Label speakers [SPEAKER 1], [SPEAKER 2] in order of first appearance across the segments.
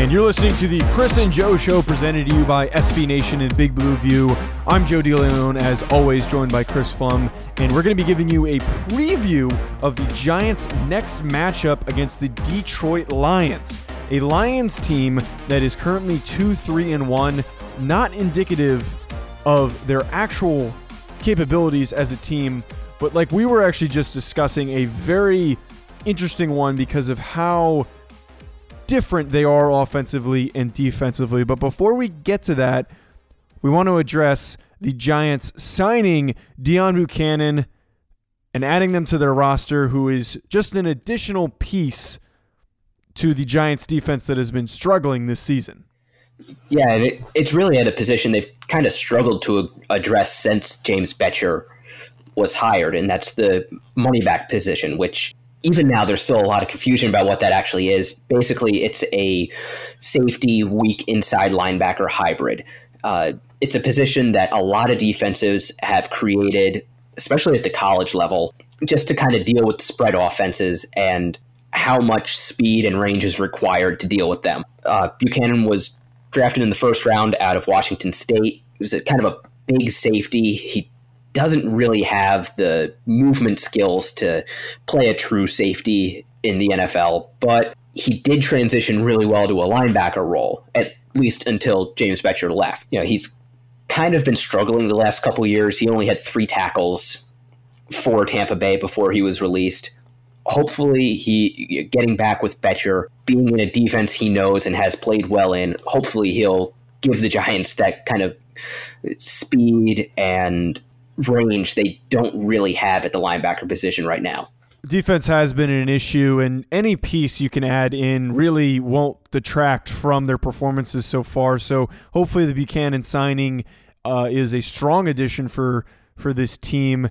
[SPEAKER 1] And you're listening to the Chris and Joe Show presented to you by SB Nation and Big Blue View. I'm Joe DeLeone, as always, joined by Chris Pflum, and we're going to be giving you a preview of the Giants' next matchup against the Detroit Lions, a Lions team that is currently 2 3 and 1, not indicative of their actual capabilities as a team, but like we were actually just discussing, a very interesting one because of how different they are offensively and defensively. But before we get to that, we want to address the Giants signing Deone Bucannon and adding them to their roster, who is just an additional piece to the Giants defense that has been struggling this season.
[SPEAKER 2] Yeah, it, it's really at a position they've kind of struggled to address since James Bettcher was hired, and that's the moneybacker position, which even now there's still a lot of confusion about what that actually is. Basically, it's a safety weak inside linebacker hybrid. Uh, it's a position that a lot of defenses have created, especially at the college level, just to kind of deal with spread offenses and how much speed and range is required to deal with them. Uh, Bucannon was drafted in the first round out of Washington State. He was a, kind of a big safety. He doesn't really have the movement skills to play a true safety in the NFL, but he did transition really well to a linebacker role, at least until James Bettcher left. You know, he's kind of been struggling the last couple years. He only had three tackles for Tampa Bay before he was released. Hopefully, he getting back with Bettcher, being in a defense he knows and has played well in. Hopefully, he'll give the Giants that kind of speed and range they don't really have at the linebacker position right now.
[SPEAKER 1] Defense has been an issue, and any piece you can add in really won't detract from their performances so far. So hopefully, the Bucannon signing uh, is a strong addition for for this team.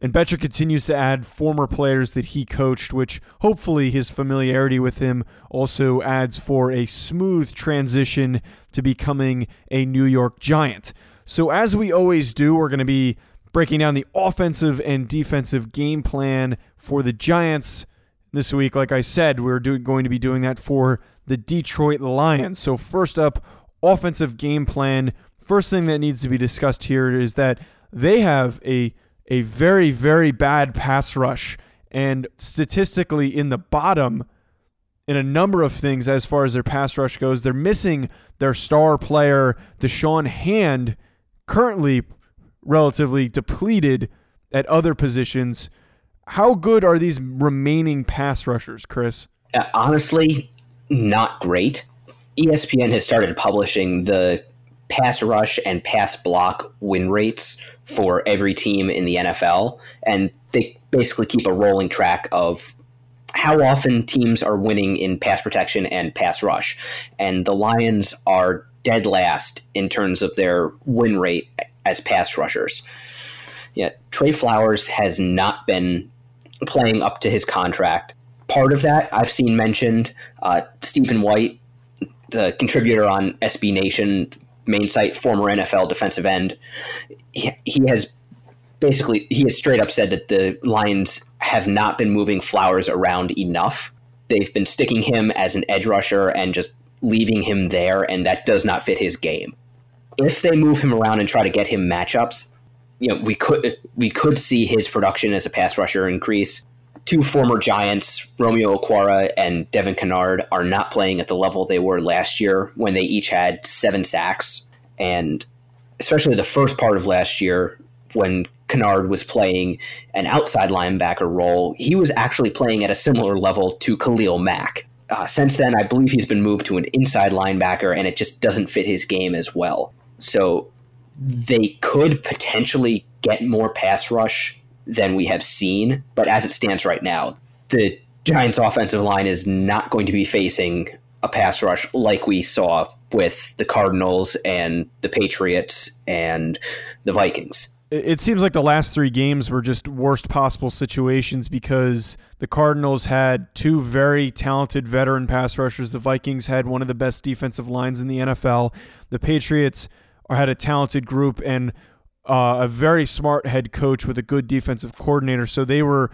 [SPEAKER 1] And Bettcher continues to add former players that he coached, which hopefully his familiarity with him also adds for a smooth transition to becoming a New York Giant. So, as we always do, we're going to be breaking down the offensive and defensive game plan for the Giants this week. Like I said, we're doing, going to be doing that for the Detroit Lions. So, first up, offensive game plan. First thing that needs to be discussed here is that they have a a very very bad pass rush and statistically in the bottom in a number of things as far as their pass rush goes. They're missing their star player, Da'Shawn Hand, currently relatively depleted at other positions. How good are these remaining pass rushers, Chris?
[SPEAKER 2] Uh, honestly, not great. ESPN has started publishing the pass rush and pass block win rates for every team in the NFL, and they basically keep a rolling track of how often teams are winning in pass protection and pass rush. And the Lions are dead last in terms of their win rate as pass rushers. Yeah, Trey Flowers has not been playing up to his contract. Part of that I've seen mentioned. Uh, Stephen White, the contributor on SB Nation main site, former NFL defensive end, he, he has basically he has straight up said that the Lions have not been moving Flowers around enough. They've been sticking him as an edge rusher and just leaving him there, and that does not fit his game if they move him around and try to get him matchups, you know, we could we could see his production as a pass rusher increase. Two former Giants, Romeo Okwara and Devin Kennard, are not playing at the level they were last year when they each had seven sacks. And especially the first part of last year when Kennard was playing an outside linebacker role, he was actually playing at a similar level to Khalil Mack. Uh, since then, I believe he's been moved to an inside linebacker, and it just doesn't fit his game as well. So they could potentially get more pass rush than we have seen, but as it stands right now, the Giants' offensive line is not going to be facing a pass rush like we saw with the Cardinals and the Patriots and the Vikings.
[SPEAKER 1] It seems like the last three games were just worst possible situations because the Cardinals had two very talented veteran pass rushers. The Vikings had one of the best defensive lines in the NFL. The Patriots had a talented group and uh, a very smart head coach with a good defensive coordinator. So they were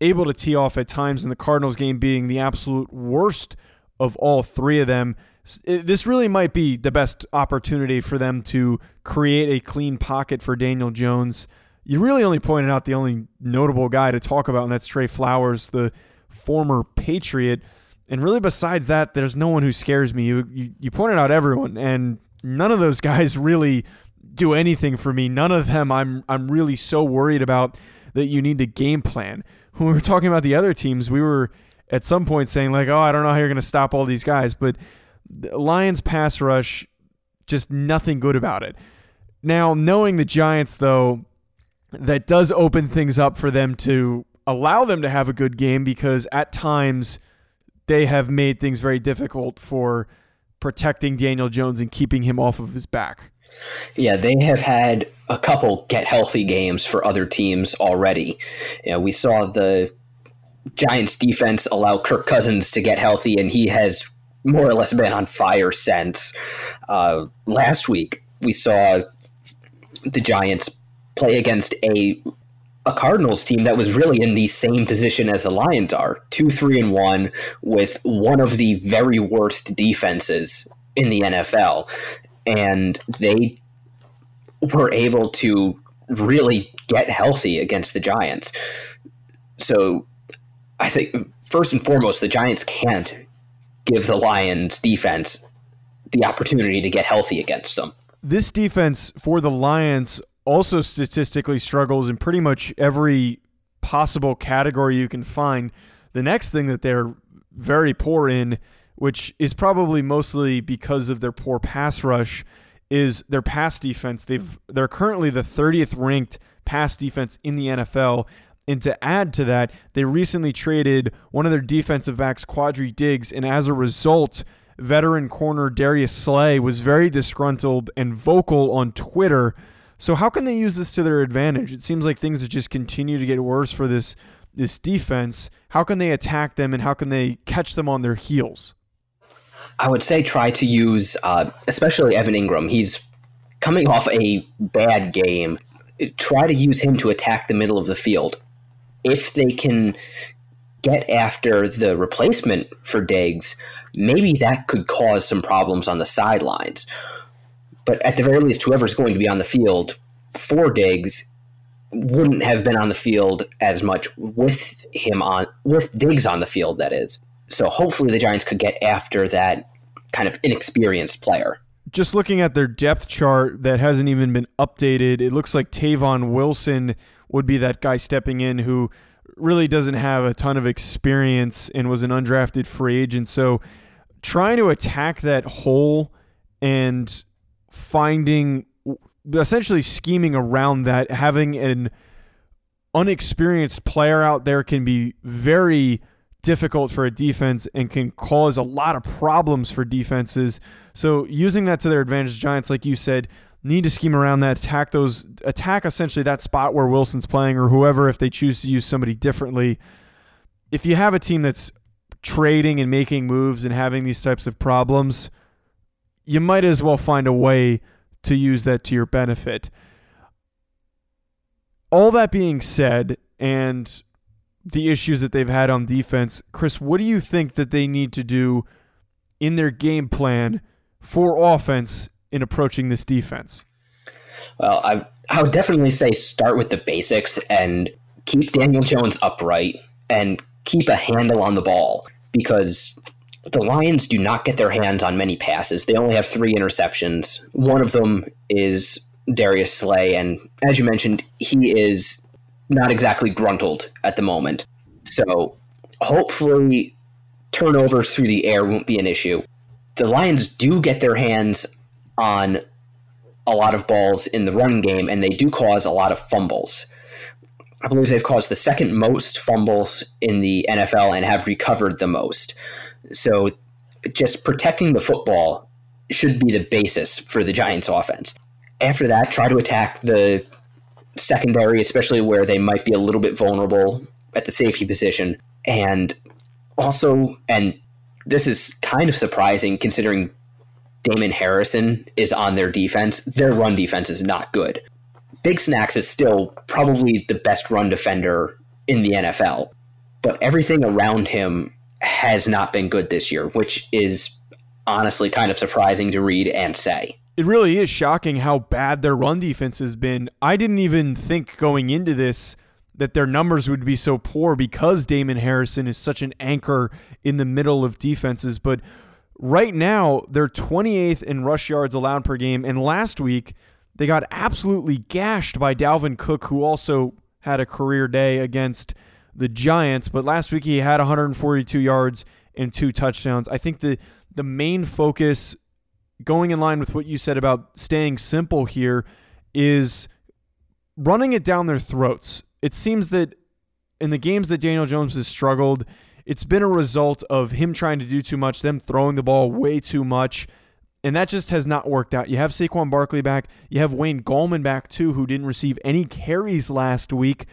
[SPEAKER 1] able to tee off at times in the Cardinals game being the absolute worst of all three of them. This really might be the best opportunity for them to create a clean pocket for Daniel Jones. You really only pointed out the only notable guy to talk about, and that's Trey Flowers, the former Patriot. And really, besides that, there's no one who scares me. You, you, you pointed out everyone, and none of those guys really do anything for me. None of them I'm I'm really so worried about that you need to game plan. When we were talking about the other teams, we were at some point saying like, "Oh, I don't know how you're going to stop all these guys," but the Lions pass rush just nothing good about it. Now, knowing the Giants though, that does open things up for them to allow them to have a good game because at times they have made things very difficult for protecting Daniel Jones and keeping him off of his back.
[SPEAKER 2] Yeah, they have had a couple get healthy games for other teams already. You know, we saw the Giants defense allow Kirk Cousins to get healthy, and he has more or less been on fire since. Uh, last week, we saw the Giants play against a a Cardinals team that was really in the same position as the Lions are, two, three, and one, with one of the very worst defenses in the NFL, and they were able to really get healthy against the Giants. So, I think first and foremost, the Giants can't give the Lions defense the opportunity to get healthy against them.
[SPEAKER 1] This defense for the Lions also statistically struggles in pretty much every possible category you can find. The next thing that they're very poor in, which is probably mostly because of their poor pass rush, is their pass defense. They've they're currently the 30th ranked pass defense in the NFL. And to add to that, they recently traded one of their defensive backs, Quandre Diggs, and as a result, veteran corner Darius Slay was very disgruntled and vocal on Twitter so how can they use this to their advantage? It seems like things just continue to get worse for this this defense. How can they attack them and how can they catch them on their heels?
[SPEAKER 2] I would say try to use, uh, especially Evan Engram. He's coming off a bad game. Try to use him to attack the middle of the field. If they can get after the replacement for Diggs, maybe that could cause some problems on the sidelines. But at the very least, whoever's going to be on the field for Diggs wouldn't have been on the field as much with him on with Diggs on the field. That is. So hopefully the Giants could get after that kind of inexperienced player.
[SPEAKER 1] Just looking at their depth chart that hasn't even been updated, it looks like Tavon Wilson would be that guy stepping in who really doesn't have a ton of experience and was an undrafted free agent. So trying to attack that hole and finding essentially scheming around that having an unexperienced player out there can be very difficult for a defense and can cause a lot of problems for defenses. So using that to their advantage, Giants, like you said, need to scheme around that, attack those, attack essentially that spot where Wilson's playing or whoever if they choose to use somebody differently. If you have a team that's trading and making moves and having these types of problems, you might as well find a way to use that to your benefit. All that being said, and the issues that they've had on defense, Chris, what do you think that they need to do in their game plan for offense in approaching this defense?
[SPEAKER 2] Well, I, I would definitely say start with the basics and keep Daniel Jones upright and keep a handle on the ball because the Lions do not get their hands on many passes. They only have three interceptions. One of them is Darius Slay, and as you mentioned, he is not exactly gruntled at the moment. So hopefully, turnovers through the air won't be an issue. The Lions do get their hands on a lot of balls in the run game, and they do cause a lot of fumbles. I believe they've caused the second most fumbles in the NFL and have recovered the most. So just protecting the football should be the basis for the Giants offense. After that, try to attack the secondary, especially where they might be a little bit vulnerable at the safety position. And also, and this is kind of surprising considering Damon Harrison is on their defense. Their run defense is not good. Big Snacks is still probably the best run defender in the NFL, but everything around him has not been good this year, which is honestly kind of surprising to read and say.
[SPEAKER 1] It really is shocking how bad their run defense has been. I didn't even think going into this that their numbers would be so poor because Damon Harrison is such an anchor in the middle of defenses, but right now they're 28th in rush yards allowed per game and last week they got absolutely gashed by Dalvin Cook, who also had a career day against the Giants. But last week he had 142 yards and two touchdowns. I think the the main focus, going in line with what you said about staying simple here, is running it down their throats. It seems that in the games that Daniel Jones has struggled, it's been a result of him trying to do too much, them throwing the ball way too much, and that just has not worked out. You have Saquon Barkley back. You have Wayne Gallman back too, who didn't receive any carries last week.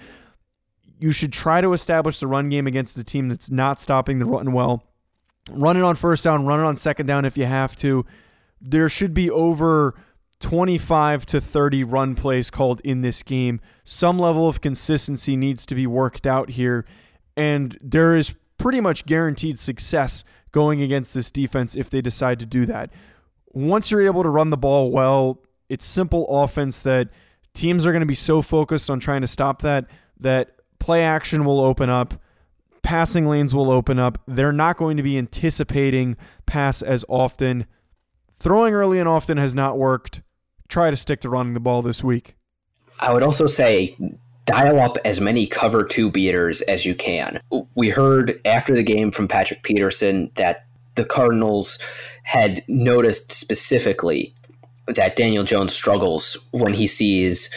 [SPEAKER 1] You should try to establish the run game against a team that's not stopping the run well. Run it on first down, run it on second down if you have to. There should be over 25 to 30 run plays called in this game. Some level of consistency needs to be worked out here. And there is pretty much guaranteed success going against this defense if they decide to do that once you're able to run the ball well, it's simple offense that teams are going to be so focused on trying to stop that that play action will open up, passing lanes will open up. They're not going to be anticipating pass as often. Throwing early and often has not worked. Try to stick to running the ball this week.
[SPEAKER 2] I would also say dial up as many cover two beaters as you can. We heard after the game from Patrick Peterson that the Cardinals had noticed specifically that Daniel Jones struggles when he sees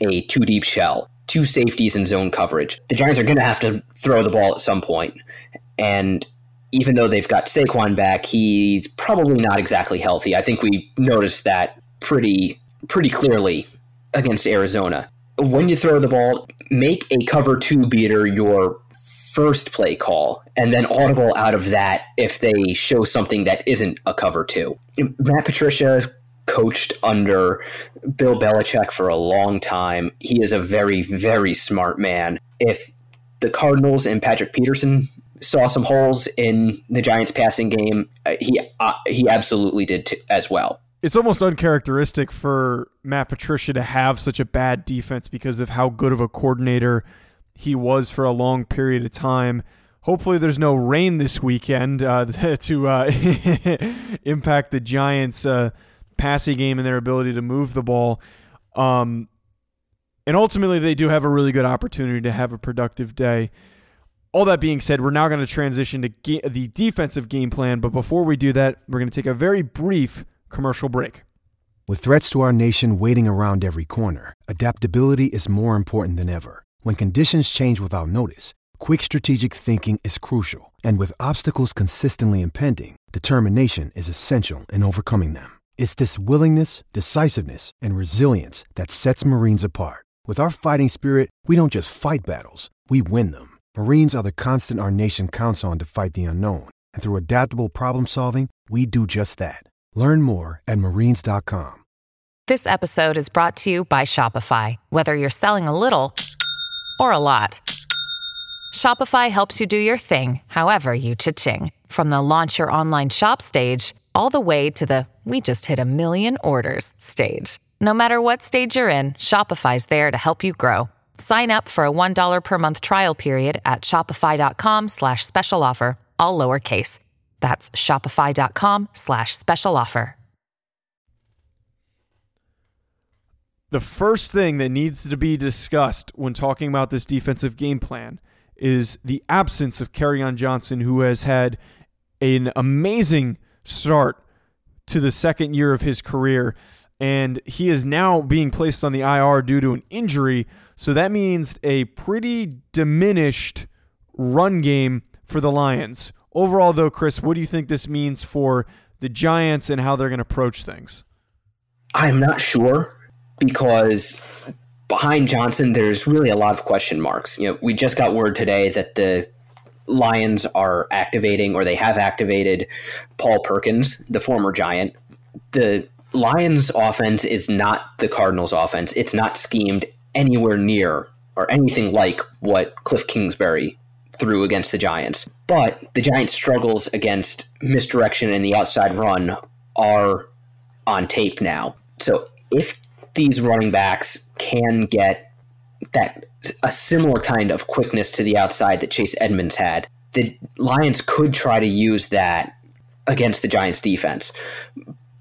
[SPEAKER 2] a two deep shell, two safeties in zone coverage. The Giants are going to have to throw the ball at some point. And even though they've got Saquon back, he's probably not exactly healthy. I think we noticed that pretty pretty clearly against Arizona. When you throw the ball, make a cover two beater your first play call and then audible out of that if they show something that isn't a cover two. Matt Patricia coached under Bill Belichick for a long time. He is a very, very smart man. If the Cardinals and Patrick Peterson saw some holes in the Giants passing game, uh, he uh, he absolutely did t- as well.
[SPEAKER 1] It's almost uncharacteristic for Matt Patricia to have such a bad defense because of how good of a coordinator he was for a long period of time. Hopefully, there's no rain this weekend uh, to uh, impact the Giants' uh, passing game and their ability to move the ball. Um, and ultimately, they do have a really good opportunity to have a productive day. All that being said, we're now going to transition to ga- the defensive game plan. But before we do that, we're going to take a very brief commercial break.
[SPEAKER 3] With threats to our nation waiting around every corner, adaptability is more important than ever. When conditions change without notice, quick strategic thinking is crucial. And with obstacles consistently impending, determination is essential in overcoming them. It's this willingness, decisiveness, and resilience that sets Marines apart. With our fighting spirit, we don't just fight battles, we win them. Marines are the constant our nation counts on to fight the unknown. And through adaptable problem solving, we do just that. Learn more at marines.com.
[SPEAKER 4] This episode is brought to you by Shopify. Whether you're selling a little or a lot. Shopify helps you do your thing, however you cha-ching. From the launch your online shop stage, all the way to the we just hit a million orders stage. No matter what stage you're in, Shopify's there to help you grow. Sign up for a $1 per month trial period at shopify.com slash special offer, all lowercase. That's shopify.com slash special offer.
[SPEAKER 1] the first thing that needs to be discussed when talking about this defensive game plan is the absence of Kerryon Johnson, who has had an amazing start to the second year of his career. And he is now being placed on the IR due to an injury. So that means a pretty diminished run game for the Lions. Overall, though, Chris, what do you think this means for the Giants and how they're going to approach things?
[SPEAKER 2] I'm not sure because behind Johnson, there's really a lot of question marks. You know, we just got word today that the Lions are activating or they have activated Paul Perkins, the former Giant. The Lions offense is not the Cardinals offense. It's not schemed anywhere near or anything like what Cliff Kingsbury threw against the Giants. But the Giants' struggles against misdirection and the outside run are on tape now. So if these running backs can get that a similar kind of quickness to the outside that Chase Edmonds had, the Lions could try to use that against the Giants defense.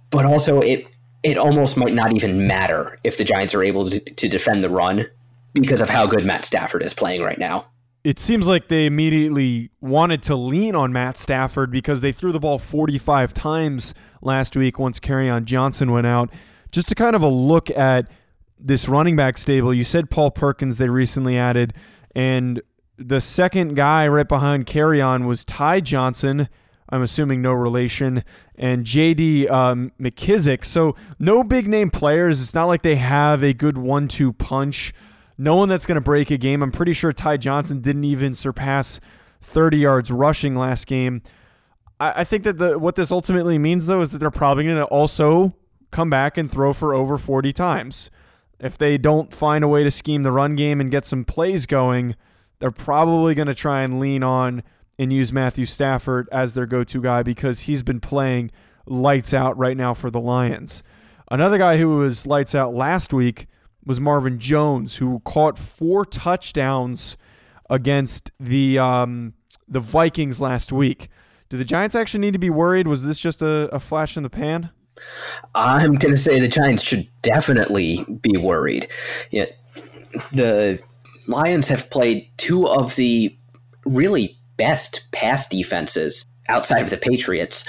[SPEAKER 2] But also it it almost might not even matter if the Giants are able to, to defend the run because of how good Matt Stafford is playing right now.
[SPEAKER 1] It seems like they immediately wanted to lean on Matt Stafford because they threw the ball 45 times last week once Kerryon Johnson went out just to kind of a look at this running back stable. You said Paul Perkins they recently added, and the second guy right behind Kerryon was Ty Johnson. I'm assuming no relation, and JD um, McKissic. So no big name players. It's not like they have a good one two punch. No one that's going to break a game. I'm pretty sure Ty Johnson didn't even surpass 30 yards rushing last game. I, I think that the what this ultimately means though is that they're probably going to also come back and throw for over 40 times. If they don't find a way to scheme the run game and get some plays going, they're probably going to try and lean on and use Matthew Stafford as their go to guy because he's been playing lights out right now for the Lions. Another guy who was lights out last week was Marvin Jones, who caught four touchdowns against the um, the Vikings last week. Do the Giants actually need to be worried? Was this just a, a flash in the pan?
[SPEAKER 2] I'm going to say the Giants should definitely be worried. The Lions have played two of the really best pass defenses outside of the Patriots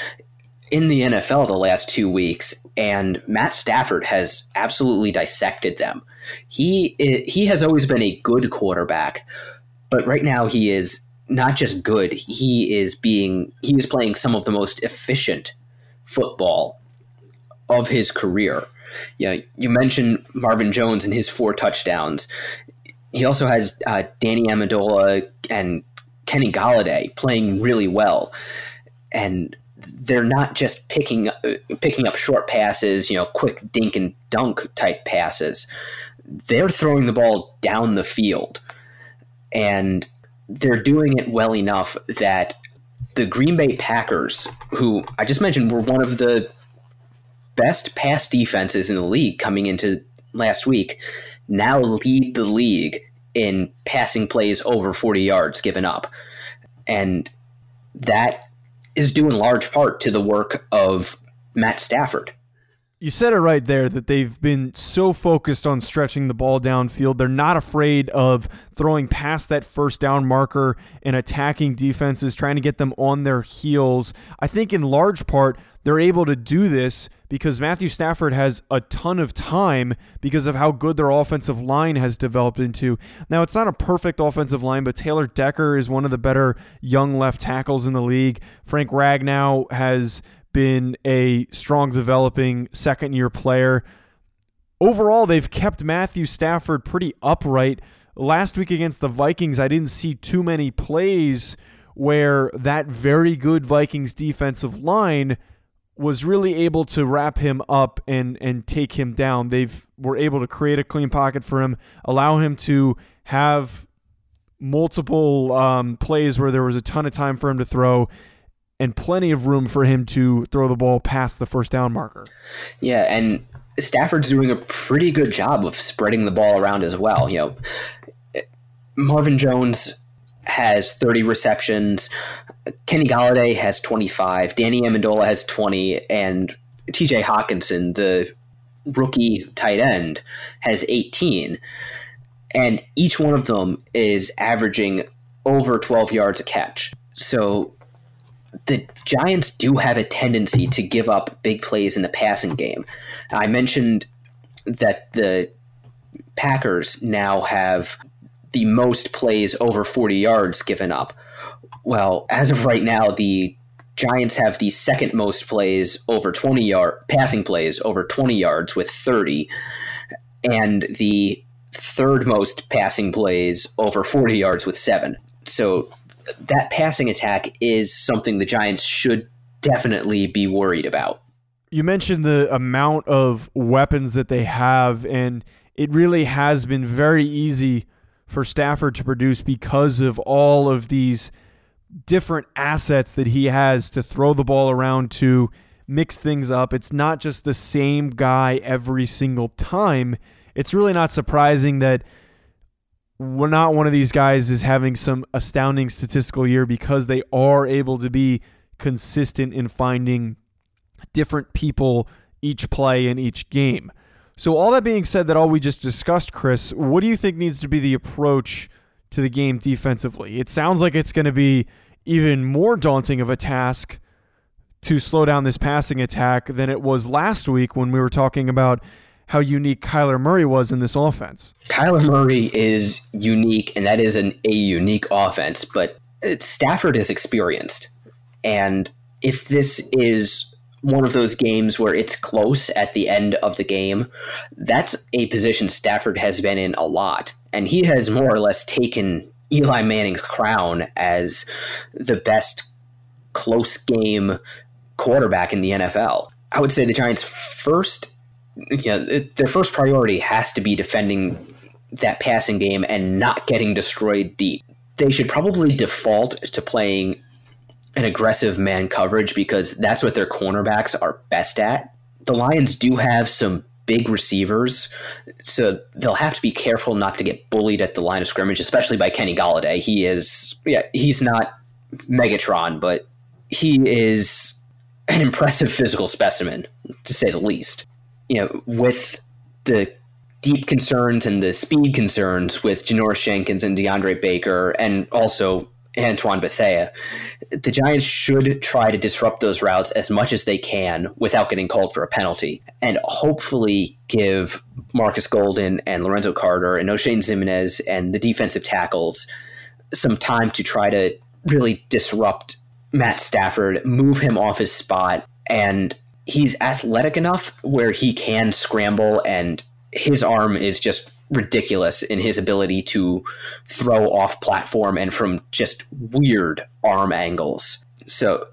[SPEAKER 2] in the NFL the last two weeks, and Matt Stafford has absolutely dissected them. He he has always been a good quarterback, but right now he is not just good. He is being he is playing some of the most efficient football of his career. Yeah, you mentioned Marvin Jones and his four touchdowns. He also has uh, Danny Amendola and Kenny Golladay playing really well, and they're not just picking uh, picking up short passes, you know, quick dink and dunk type passes. They're throwing the ball down the field, and they're doing it well enough that the Green Bay Packers, who I just mentioned were one of the best pass defenses in the league coming into last week now lead the league in passing plays over 40 yards given up. And that is due in large part to the work of Matt Stafford.
[SPEAKER 1] You said it right there that they've been so focused on stretching the ball downfield. They're not afraid of throwing past that first down marker and attacking defenses, trying to get them on their heels. I think in large part, they're able to do this because Matthew Stafford has a ton of time because of how good their offensive line has developed into. Now, it's not a perfect offensive line, but Taylor Decker is one of the better young left tackles in the league. Frank Ragnow has been a strong developing second year player. Overall, they've kept Matthew Stafford pretty upright. Last week against the Vikings, I didn't see too many plays where that very good Vikings defensive line was really able to wrap him up and and take him down. They've were able to create a clean pocket for him, allow him to have multiple um, plays where there was a ton of time for him to throw and plenty of room for him to throw the ball past the first down marker.
[SPEAKER 2] Yeah, and Stafford's doing a pretty good job of spreading the ball around as well. You know, Marvin Jones has 30 receptions. Kenny Golladay has 25. Danny Amendola has 20. And TJ Hockenson, the rookie tight end, has 18. And each one of them is averaging over 12 yards a catch. So the Giants do have a tendency to give up big plays in the passing game. I mentioned that the Packers now have the most plays over 40 yards given up. Well, as of right now, the Giants have the second most plays over 20 yard passing plays over 20 yards with 30 and the third most passing plays over 40 yards with 7. So that passing attack is something the Giants should definitely be worried about.
[SPEAKER 1] You mentioned the amount of weapons that they have, and it really has been very easy for Stafford to produce because of all of these different assets that he has to throw the ball around to mix things up. It's not just the same guy every single time. It's really not surprising that we're not one of these guys is having some astounding statistical year because they are able to be consistent in finding different people each play in each game. So all that being said that all we just discussed Chris, what do you think needs to be the approach to the game defensively? It sounds like it's going to be even more daunting of a task to slow down this passing attack than it was last week when we were talking about how unique Kyler Murray was in this offense.
[SPEAKER 2] Kyler Murray is unique, and that is an, a unique offense, but Stafford is experienced. And if this is one of those games where it's close at the end of the game, that's a position Stafford has been in a lot. And he has more or less taken Eli Manning's crown as the best close game quarterback in the NFL. I would say the Giants' first you know, their first priority has to be defending that passing game and not getting destroyed deep. They should probably default to playing an aggressive man coverage because that's what their cornerbacks are best at. The Lions do have some big receivers, so they'll have to be careful not to get bullied at the line of scrimmage, especially by Kenny Golladay. He is, yeah, he's not Megatron, but he is an impressive physical specimen, to say the least you know, with the deep concerns and the speed concerns with Janoris Jenkins and DeAndre Baker and also Antoine Bethea, the Giants should try to disrupt those routes as much as they can without getting called for a penalty, and hopefully give Marcus Golden and Lorenzo Carter and Oshane Ximines and the defensive tackles some time to try to really disrupt Matt Stafford, move him off his spot, and he's athletic enough where he can scramble and his arm is just ridiculous in his ability to throw off platform and from just weird arm angles. So,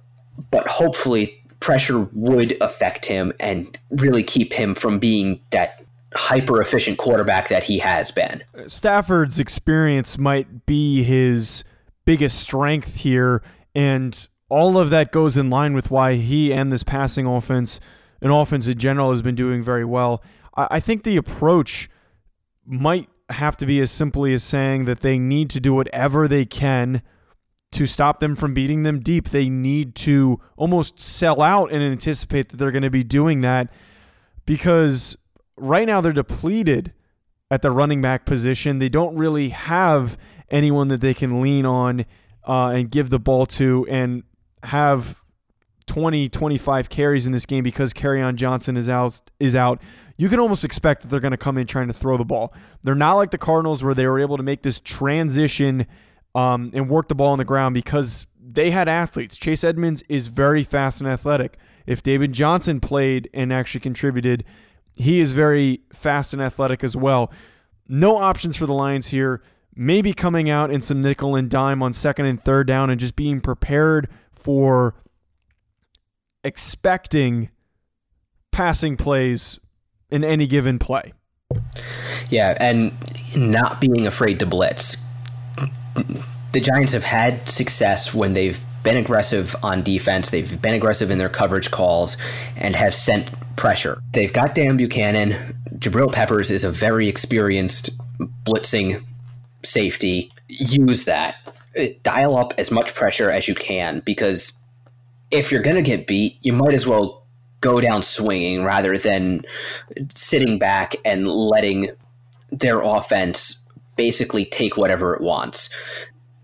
[SPEAKER 2] but hopefully pressure would affect him and really keep him from being that hyper efficient quarterback that he has been.
[SPEAKER 1] Stafford's experience might be his biggest strength here and all of that goes in line with why he and this passing offense and offense in general has been doing very well. I think the approach might have to be as simply as saying that they need to do whatever they can to stop them from beating them deep. They need to almost sell out and anticipate that they're going to be doing that because right now they're depleted at the running back position. They don't really have anyone that they can lean on uh, and give the ball to. And have 20, 25 carries in this game because Kerryon Johnson is out, is out, you can almost expect that they're going to come in trying to throw the ball. They're not like the Cardinals where they were able to make this transition um, and work the ball on the ground because they had athletes. Chase Edmonds is very fast and athletic. If David Johnson played and actually contributed, he is very fast and athletic as well. No options for the Lions here. Maybe coming out in some nickel and dime on second and third down and just being prepared for expecting passing plays in any given play.
[SPEAKER 2] Yeah, and not being afraid to blitz. The Giants have had success when they've been aggressive on defense, they've been aggressive in their coverage calls, and have sent pressure. They've got Dan Bucannon. Jabril Peppers is a very experienced blitzing safety. Use that uh, dial up as much pressure as you can because if you're going to get beat, you might as well go down swinging rather than sitting back and letting their offense basically take whatever it wants.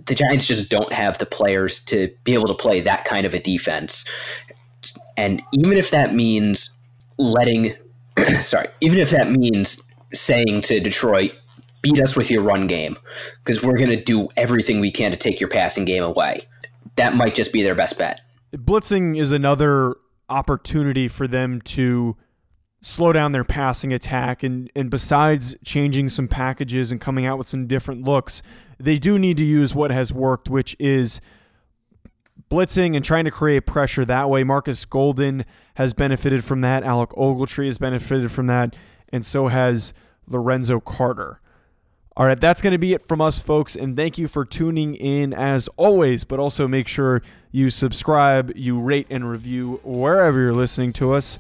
[SPEAKER 2] The Giants just don't have the players to be able to play that kind of a defense. And even if that means letting, sorry, even if that means saying to Detroit, beat us with your run game, because we're going to do everything we can to take your passing game away, that might just be their best bet.
[SPEAKER 1] Blitzing is another opportunity for them to slow down their passing attack. And and besides changing some packages and coming out with some different looks they do need to use what has worked which is blitzing and trying to create pressure that way. Marcus Golden has benefited from that. Alec Ogletree has benefited from that. And so has Lorenzo Carter all right, that's going to be it from us, folks. And thank you for tuning in as always. But also make sure you subscribe, you rate, and review wherever you're listening to us.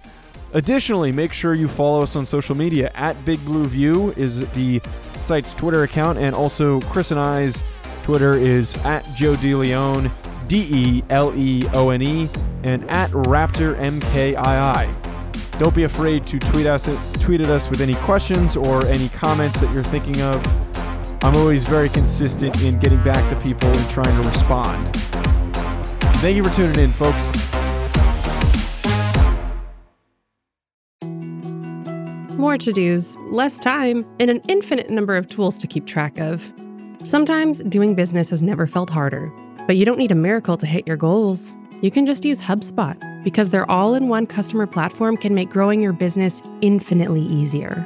[SPEAKER 1] Additionally, make sure you follow us on social media. At Big Blue View is the site's Twitter account. And also, Chris and I's Twitter is at Joe DeLeone, D E L E O N E, and at Raptor MKII. Don't be afraid to tweet us tweet at us with any questions or any comments that you're thinking of. I'm always very consistent in getting back to people and trying to respond. Thank you for tuning in, folks.
[SPEAKER 5] More to dos, less time, and an infinite number of tools to keep track of. Sometimes doing business has never felt harder, but you don't need a miracle to hit your goals. You can just use HubSpot because their all in one customer platform can make growing your business infinitely easier.